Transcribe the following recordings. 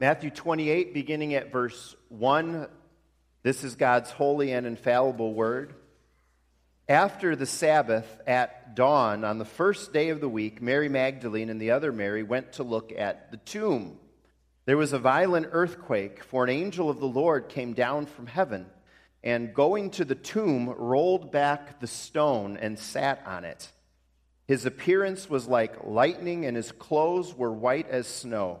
Matthew 28, beginning at verse 1, this is God's holy and infallible word. After the Sabbath, at dawn, on the first day of the week, Mary Magdalene and the other Mary went to look at the tomb. There was a violent earthquake, for an angel of the Lord came down from heaven, and going to the tomb, rolled back the stone and sat on it. His appearance was like lightning, and his clothes were white as snow.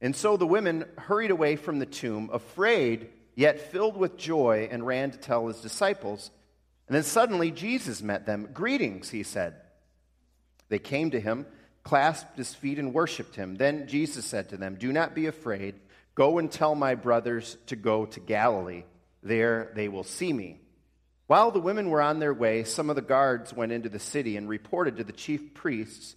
And so the women hurried away from the tomb, afraid, yet filled with joy, and ran to tell his disciples. And then suddenly Jesus met them. Greetings, he said. They came to him, clasped his feet, and worshiped him. Then Jesus said to them, Do not be afraid. Go and tell my brothers to go to Galilee. There they will see me. While the women were on their way, some of the guards went into the city and reported to the chief priests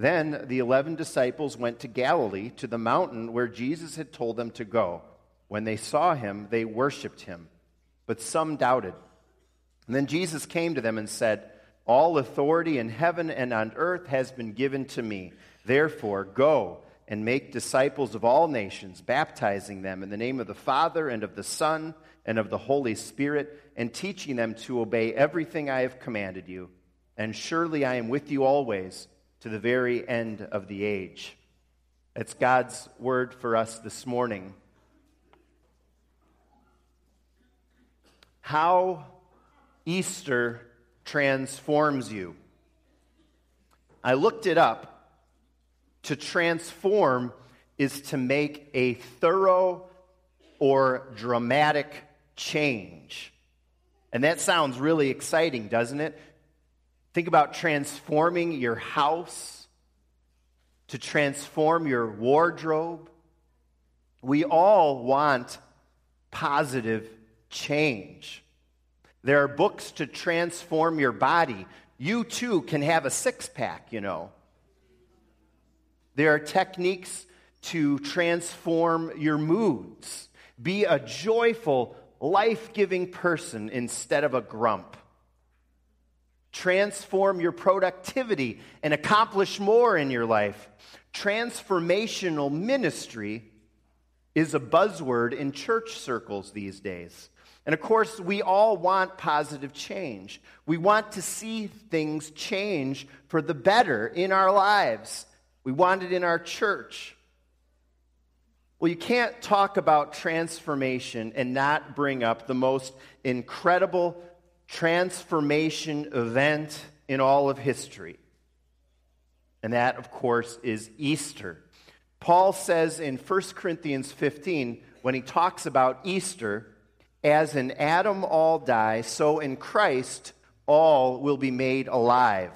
Then the eleven disciples went to Galilee, to the mountain where Jesus had told them to go. When they saw him, they worshiped him, but some doubted. And then Jesus came to them and said, All authority in heaven and on earth has been given to me. Therefore, go and make disciples of all nations, baptizing them in the name of the Father and of the Son and of the Holy Spirit, and teaching them to obey everything I have commanded you. And surely I am with you always to the very end of the age. It's God's word for us this morning. How Easter transforms you. I looked it up. To transform is to make a thorough or dramatic change. And that sounds really exciting, doesn't it? Think about transforming your house, to transform your wardrobe. We all want positive change. There are books to transform your body. You too can have a six pack, you know. There are techniques to transform your moods. Be a joyful, life giving person instead of a grump transform your productivity and accomplish more in your life. Transformational ministry is a buzzword in church circles these days. And of course, we all want positive change. We want to see things change for the better in our lives. We want it in our church. Well, you can't talk about transformation and not bring up the most incredible transformation event in all of history. And that, of course, is Easter. Paul says in 1 Corinthians 15, when he talks about Easter, as in Adam all die, so in Christ all will be made alive.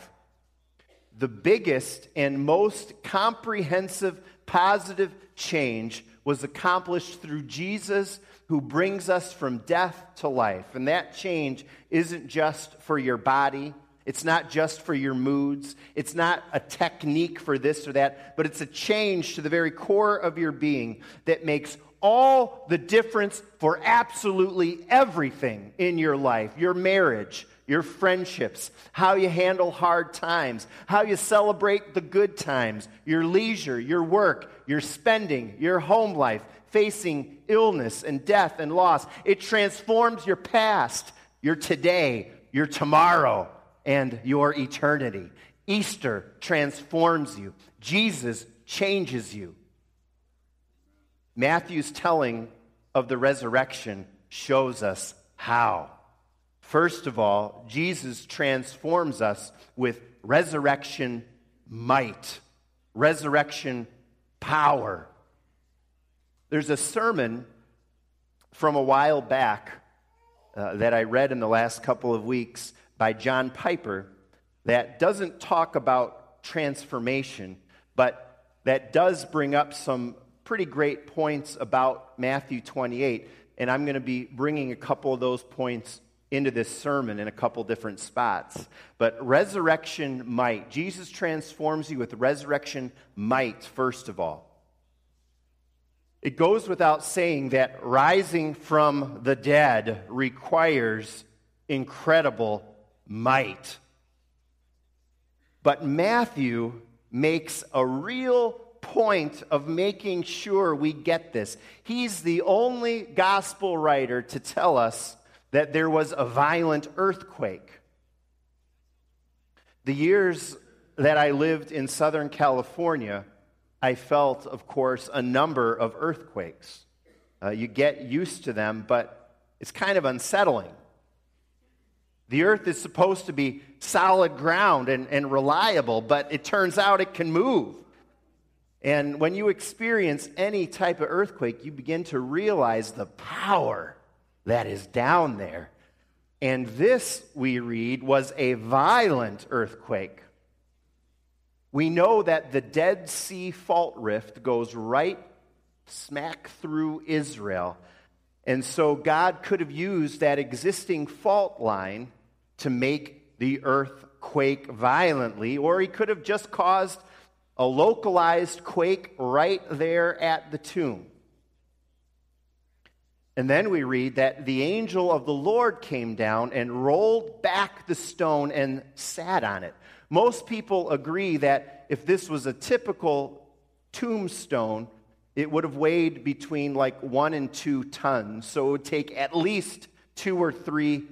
The biggest and most comprehensive positive change was accomplished through Jesus who brings us from death to life. And that change isn't just for your body, it's not just for your moods, it's not a technique for this or that, but it's a change to the very core of your being that makes all the difference for absolutely everything in your life your marriage, your friendships, how you handle hard times, how you celebrate the good times, your leisure, your work, your spending, your home life, facing illness and death and loss. It transforms your past, your today, your tomorrow, and your eternity. Easter transforms you, Jesus changes you. Matthew's telling of the resurrection shows us how. First of all, Jesus transforms us with resurrection might, resurrection power. There's a sermon from a while back uh, that I read in the last couple of weeks by John Piper that doesn't talk about transformation, but that does bring up some pretty great points about Matthew 28. And I'm going to be bringing a couple of those points into this sermon in a couple different spots. But resurrection might. Jesus transforms you with resurrection might, first of all. It goes without saying that rising from the dead requires incredible might. But Matthew makes a real point of making sure we get this. He's the only gospel writer to tell us that there was a violent earthquake. The years that I lived in Southern California, I felt, of course, a number of earthquakes. Uh, you get used to them, but it's kind of unsettling. The earth is supposed to be solid ground and, and reliable, but it turns out it can move. And when you experience any type of earthquake, you begin to realize the power that is down there. And this, we read, was a violent earthquake. We know that the Dead Sea fault rift goes right smack through Israel. And so God could have used that existing fault line to make the earth quake violently, or he could have just caused a localized quake right there at the tomb. And then we read that the angel of the Lord came down and rolled back the stone and sat on it. Most people agree that if this was a typical tombstone, it would have weighed between like one and two tons. So it would take at least two or three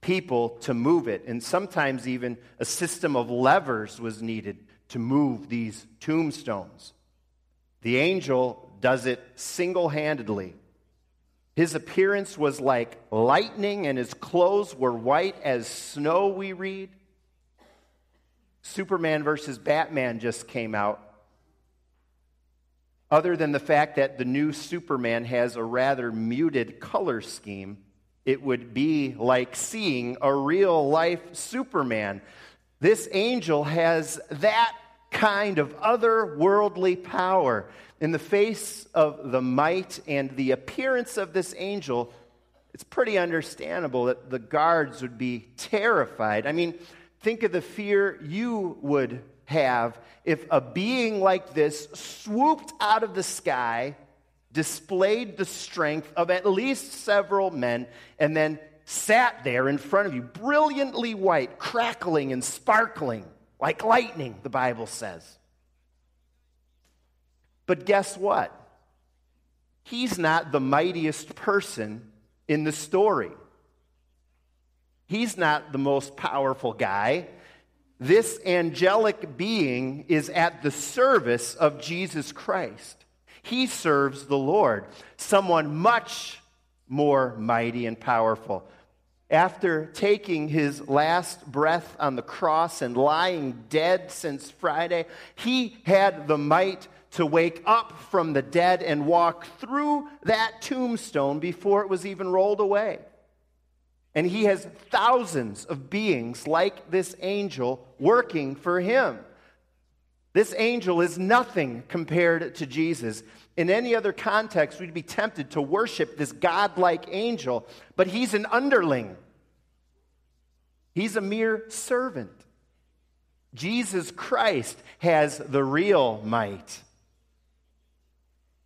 people to move it. And sometimes even a system of levers was needed to move these tombstones. The angel does it single handedly. His appearance was like lightning, and his clothes were white as snow, we read. Superman versus Batman just came out. Other than the fact that the new Superman has a rather muted color scheme, it would be like seeing a real life Superman. This angel has that kind of otherworldly power. In the face of the might and the appearance of this angel, it's pretty understandable that the guards would be terrified. I mean, think of the fear you would have if a being like this swooped out of the sky, displayed the strength of at least several men, and then sat there in front of you, brilliantly white, crackling and sparkling like lightning, the Bible says. But guess what? He's not the mightiest person in the story. He's not the most powerful guy. This angelic being is at the service of Jesus Christ. He serves the Lord, someone much more mighty and powerful after taking his last breath on the cross and lying dead since Friday, he had the might to wake up from the dead and walk through that tombstone before it was even rolled away. And he has thousands of beings like this angel working for him. This angel is nothing compared to Jesus. In any other context, we'd be tempted to worship this godlike angel, but he's an underling. He's a mere servant. Jesus Christ has the real might.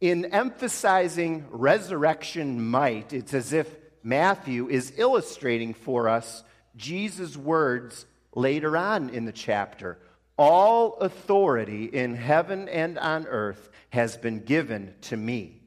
In emphasizing resurrection might, it's as if Matthew is illustrating for us Jesus' words later on in the chapter. All authority in heaven and on earth has been given to me.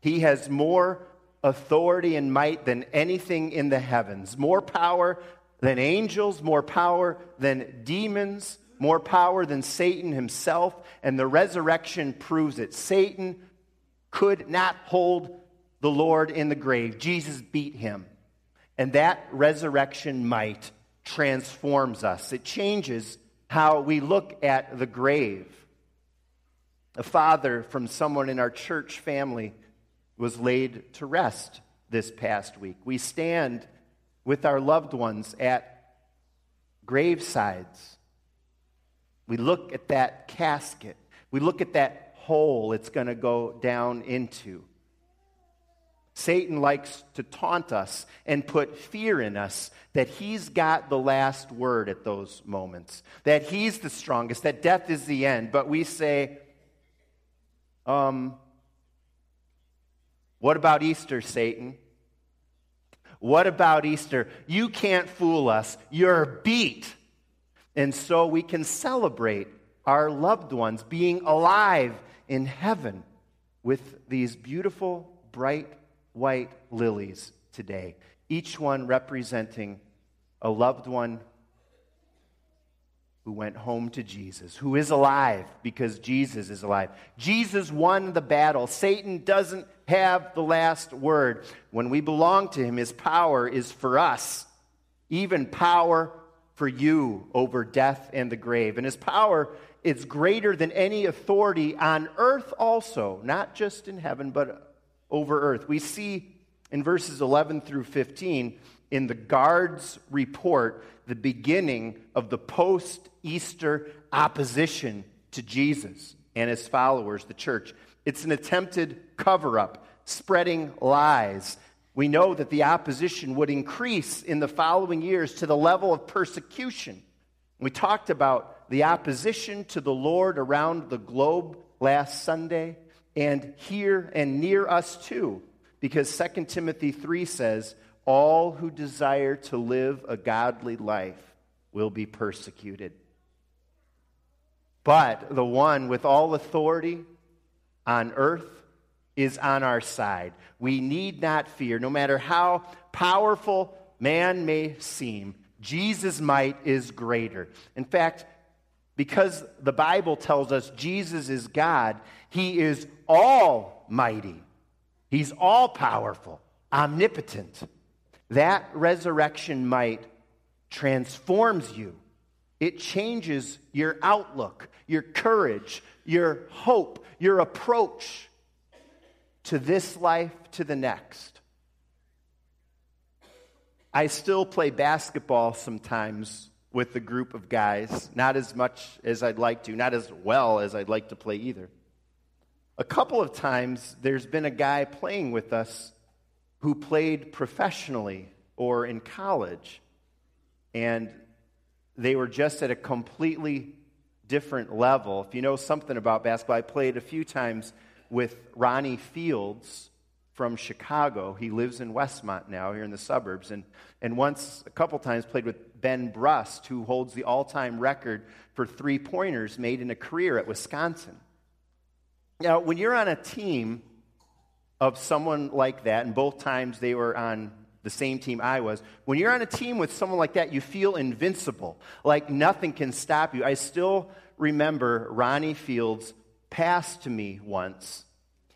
He has more authority and might than anything in the heavens, more power than angels, more power than demons, more power than Satan himself, and the resurrection proves it. Satan could not hold the Lord in the grave. Jesus beat him. And that resurrection might transforms us, it changes how we look at the grave. A father from someone in our church family was laid to rest this past week. We stand with our loved ones at gravesides. We look at that casket. We look at that hole it's going to go down into. Satan likes to taunt us and put fear in us that he's got the last word at those moments, that he's the strongest, that death is the end. But we say, um, what about Easter, Satan? What about Easter? You can't fool us. You're beat. And so we can celebrate our loved ones being alive in heaven with these beautiful, bright white lilies today, each one representing a loved one who went home to Jesus, who is alive because Jesus is alive. Jesus won the battle. Satan doesn't have the last word. When we belong to him, his power is for us, even power for you over death and the grave. And his power is greater than any authority on earth, also, not just in heaven, but over earth. We see in verses 11 through 15 in the guard's report the beginning of the post Easter opposition to Jesus and his followers, the church. It's an attempted cover up, spreading lies. We know that the opposition would increase in the following years to the level of persecution. We talked about the opposition to the Lord around the globe last Sunday and here and near us too, because 2 Timothy 3 says, All who desire to live a godly life will be persecuted. But the one with all authority on earth is on our side. We need not fear, no matter how powerful man may seem. Jesus' might is greater. In fact, because the Bible tells us Jesus is God, he is almighty. He's all powerful, omnipotent. That resurrection might transforms you. It changes your outlook, your courage, your hope, your approach to this life, to the next. I still play basketball sometimes with the group of guys, not as much as I'd like to, not as well as I'd like to play either. A couple of times, there's been a guy playing with us who played professionally or in college, and they were just at a completely different level. If you know something about basketball, I played a few times with Ronnie Fields from Chicago. He lives in Westmont now, here in the suburbs, and, and once, a couple times, played with Ben Brust, who holds the all time record for three pointers made in a career at Wisconsin. Now, when you're on a team of someone like that, and both times they were on the same team I was, when you're on a team with someone like that, you feel invincible, like nothing can stop you. I still remember Ronnie Fields passed to me once,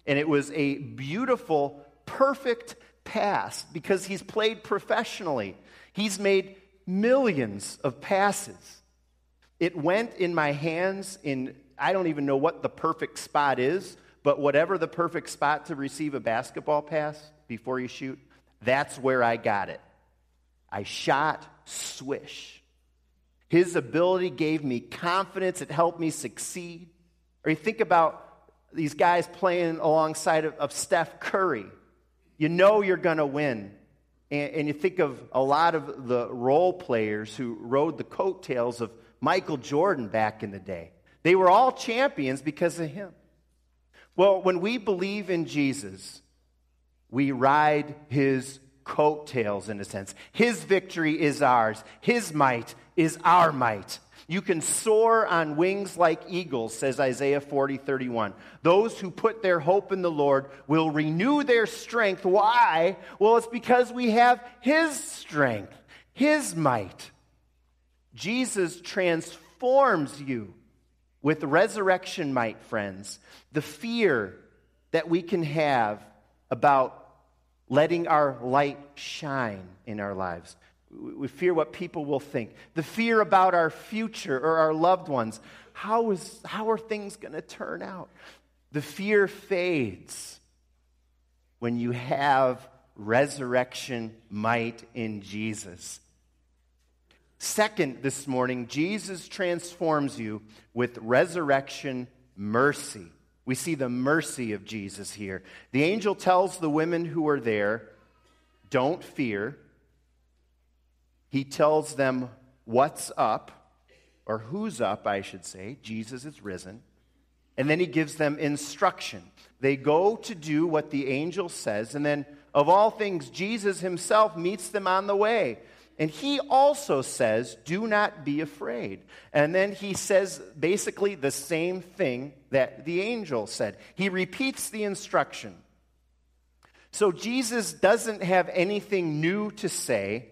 and it was a beautiful, perfect pass because he's played professionally. He's made millions of passes. It went in my hands in I don't even know what the perfect spot is, but whatever the perfect spot to receive a basketball pass before you shoot, that's where I got it. I shot swish. His ability gave me confidence, it helped me succeed. Or you think about these guys playing alongside of, of Steph Curry. You know you're going to win. And, and you think of a lot of the role players who rode the coattails of Michael Jordan back in the day. They were all champions because of him. Well, when we believe in Jesus, we ride his coattails in a sense. His victory is ours, his might is our might. You can soar on wings like eagles, says Isaiah 40, 31. Those who put their hope in the Lord will renew their strength. Why? Well, it's because we have His strength, His might. Jesus transforms you with resurrection might, friends, the fear that we can have about letting our light shine in our lives. We fear what people will think. The fear about our future or our loved ones. How, is, how are things going to turn out? The fear fades when you have resurrection might in Jesus. Second, this morning, Jesus transforms you with resurrection mercy. We see the mercy of Jesus here. The angel tells the women who are there, Don't fear. He tells them what's up, or who's up, I should say. Jesus is risen. And then he gives them instruction. They go to do what the angel says, and then, of all things, Jesus himself meets them on the way. And he also says, Do not be afraid. And then he says basically the same thing that the angel said. He repeats the instruction. So Jesus doesn't have anything new to say.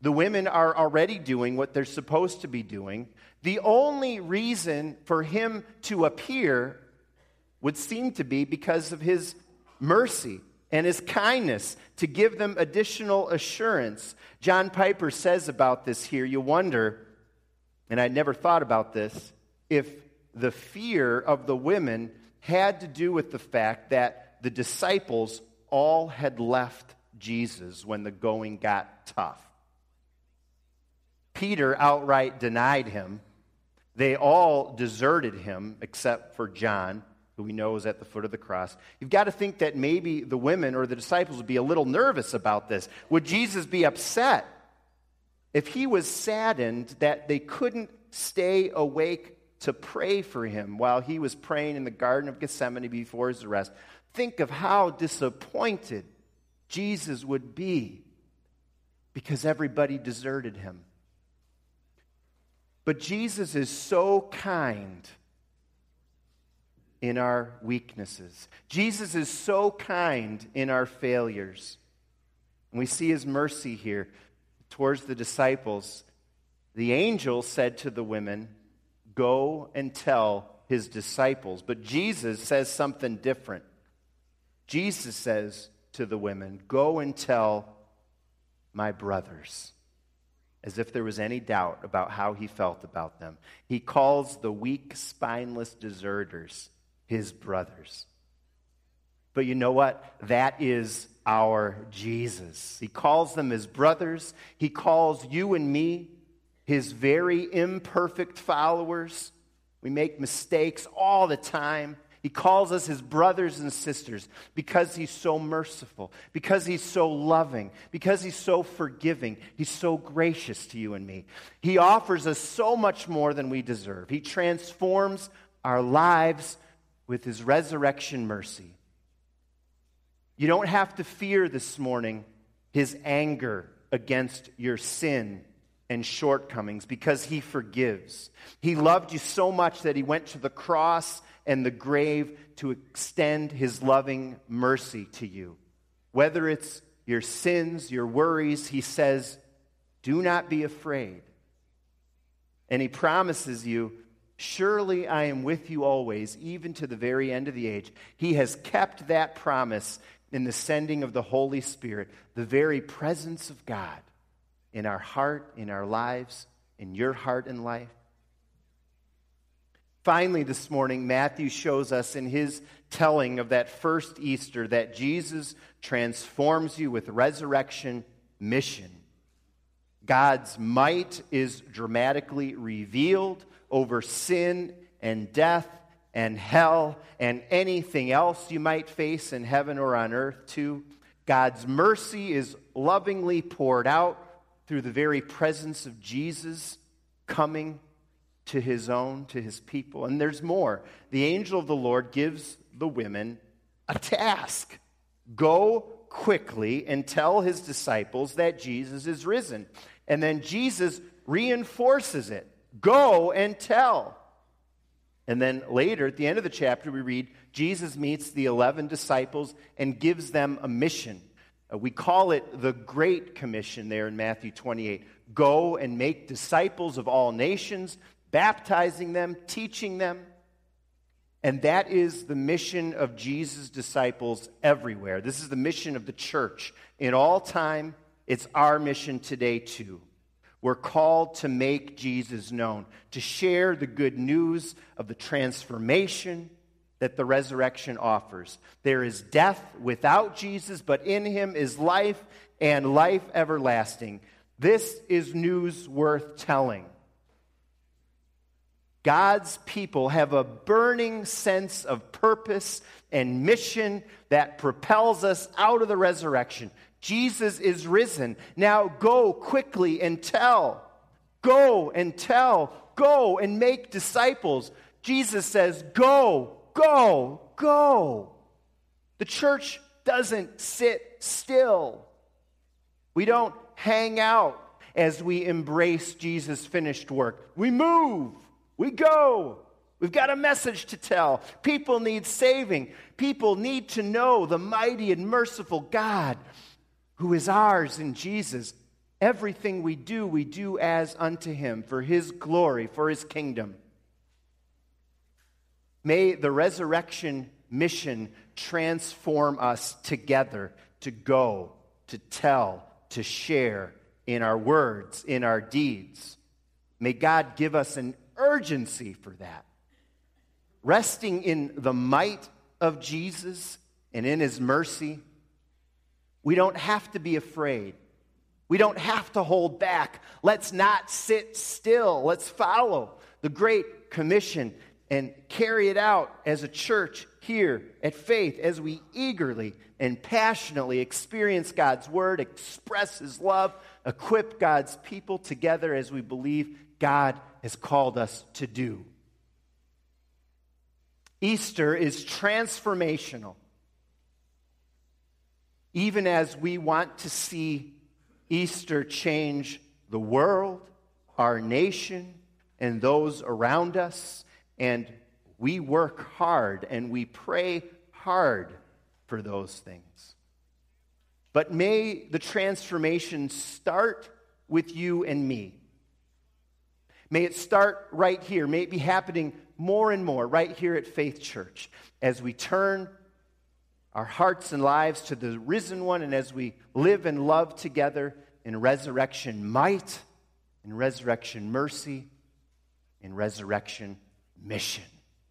The women are already doing what they're supposed to be doing. The only reason for him to appear would seem to be because of his mercy and his kindness to give them additional assurance. John Piper says about this here, you wonder, and I never thought about this, if the fear of the women had to do with the fact that the disciples all had left Jesus when the going got tough. Peter outright denied him. They all deserted him except for John who we know is at the foot of the cross. You've got to think that maybe the women or the disciples would be a little nervous about this. Would Jesus be upset if he was saddened that they couldn't stay awake to pray for him while he was praying in the Garden of Gethsemane before his arrest? Think of how disappointed Jesus would be because everybody deserted him. But Jesus is so kind in our weaknesses. Jesus is so kind in our failures. And we see his mercy here towards the disciples. The angel said to the women, Go and tell his disciples. But Jesus says something different. Jesus says to the women, Go and tell my brothers. As if there was any doubt about how he felt about them. He calls the weak, spineless deserters his brothers. But you know what? That is our Jesus. He calls them his brothers. He calls you and me his very imperfect followers. We make mistakes all the time. He calls us his brothers and sisters because he's so merciful, because he's so loving, because he's so forgiving. He's so gracious to you and me. He offers us so much more than we deserve. He transforms our lives with his resurrection mercy. You don't have to fear this morning his anger against your sin and shortcomings because he forgives. He loved you so much that he went to the cross and the grave to extend his loving mercy to you. Whether it's your sins, your worries, he says, Do not be afraid. And he promises you Surely I am with you always, even to the very end of the age. He has kept that promise in the sending of the Holy Spirit, the very presence of God in our heart, in our lives, in your heart and life. Finally, this morning, Matthew shows us in his telling of that first Easter that Jesus transforms you with resurrection mission. God's might is dramatically revealed over sin and death and hell and anything else you might face in heaven or on earth, too. God's mercy is lovingly poured out through the very presence of Jesus coming to his own, to his people. And there's more. The angel of the Lord gives the women a task go quickly and tell his disciples that Jesus is risen. And then Jesus reinforces it. Go and tell. And then later, at the end of the chapter, we read Jesus meets the 11 disciples and gives them a mission. Uh, we call it the Great Commission there in Matthew 28. Go and make disciples of all nations, baptizing them, teaching them. And that is the mission of Jesus' disciples everywhere. This is the mission of the church in all time. It's our mission today, too. We're called to make Jesus known, to share the good news of the transformation that the resurrection offers. There is death without Jesus, but in him is life and life everlasting. This is news worth telling. God's people have a burning sense of purpose and mission that propels us out of the resurrection. Jesus is risen. Now go quickly and tell. Go and tell. Go and make disciples. Jesus says, Go, go, go. The church doesn't sit still. We don't hang out as we embrace Jesus' finished work. We move. We go. We've got a message to tell. People need saving. People need to know the mighty and merciful God who is ours in Jesus. Everything we do, we do as unto him for his glory, for his kingdom. May the resurrection mission transform us together to go, to tell, to share in our words, in our deeds. May God give us an urgency for that. Resting in the might of Jesus and in his mercy, we don't have to be afraid. We don't have to hold back. Let's not sit still. Let's follow the Great Commission and carry it out as a church here at Faith as we eagerly and passionately experience God's Word, express His love, equip God's people together as we believe God has called us to do. Easter is transformational. Even as we want to see Easter change the world, our nation, and those around us, and we work hard and we pray hard for those things. But may the transformation start with you and me. May it start right here. May it be happening more and more right here at Faith Church as we turn our hearts and lives to the risen one and as we live and love together in resurrection might, in resurrection mercy, in resurrection mission.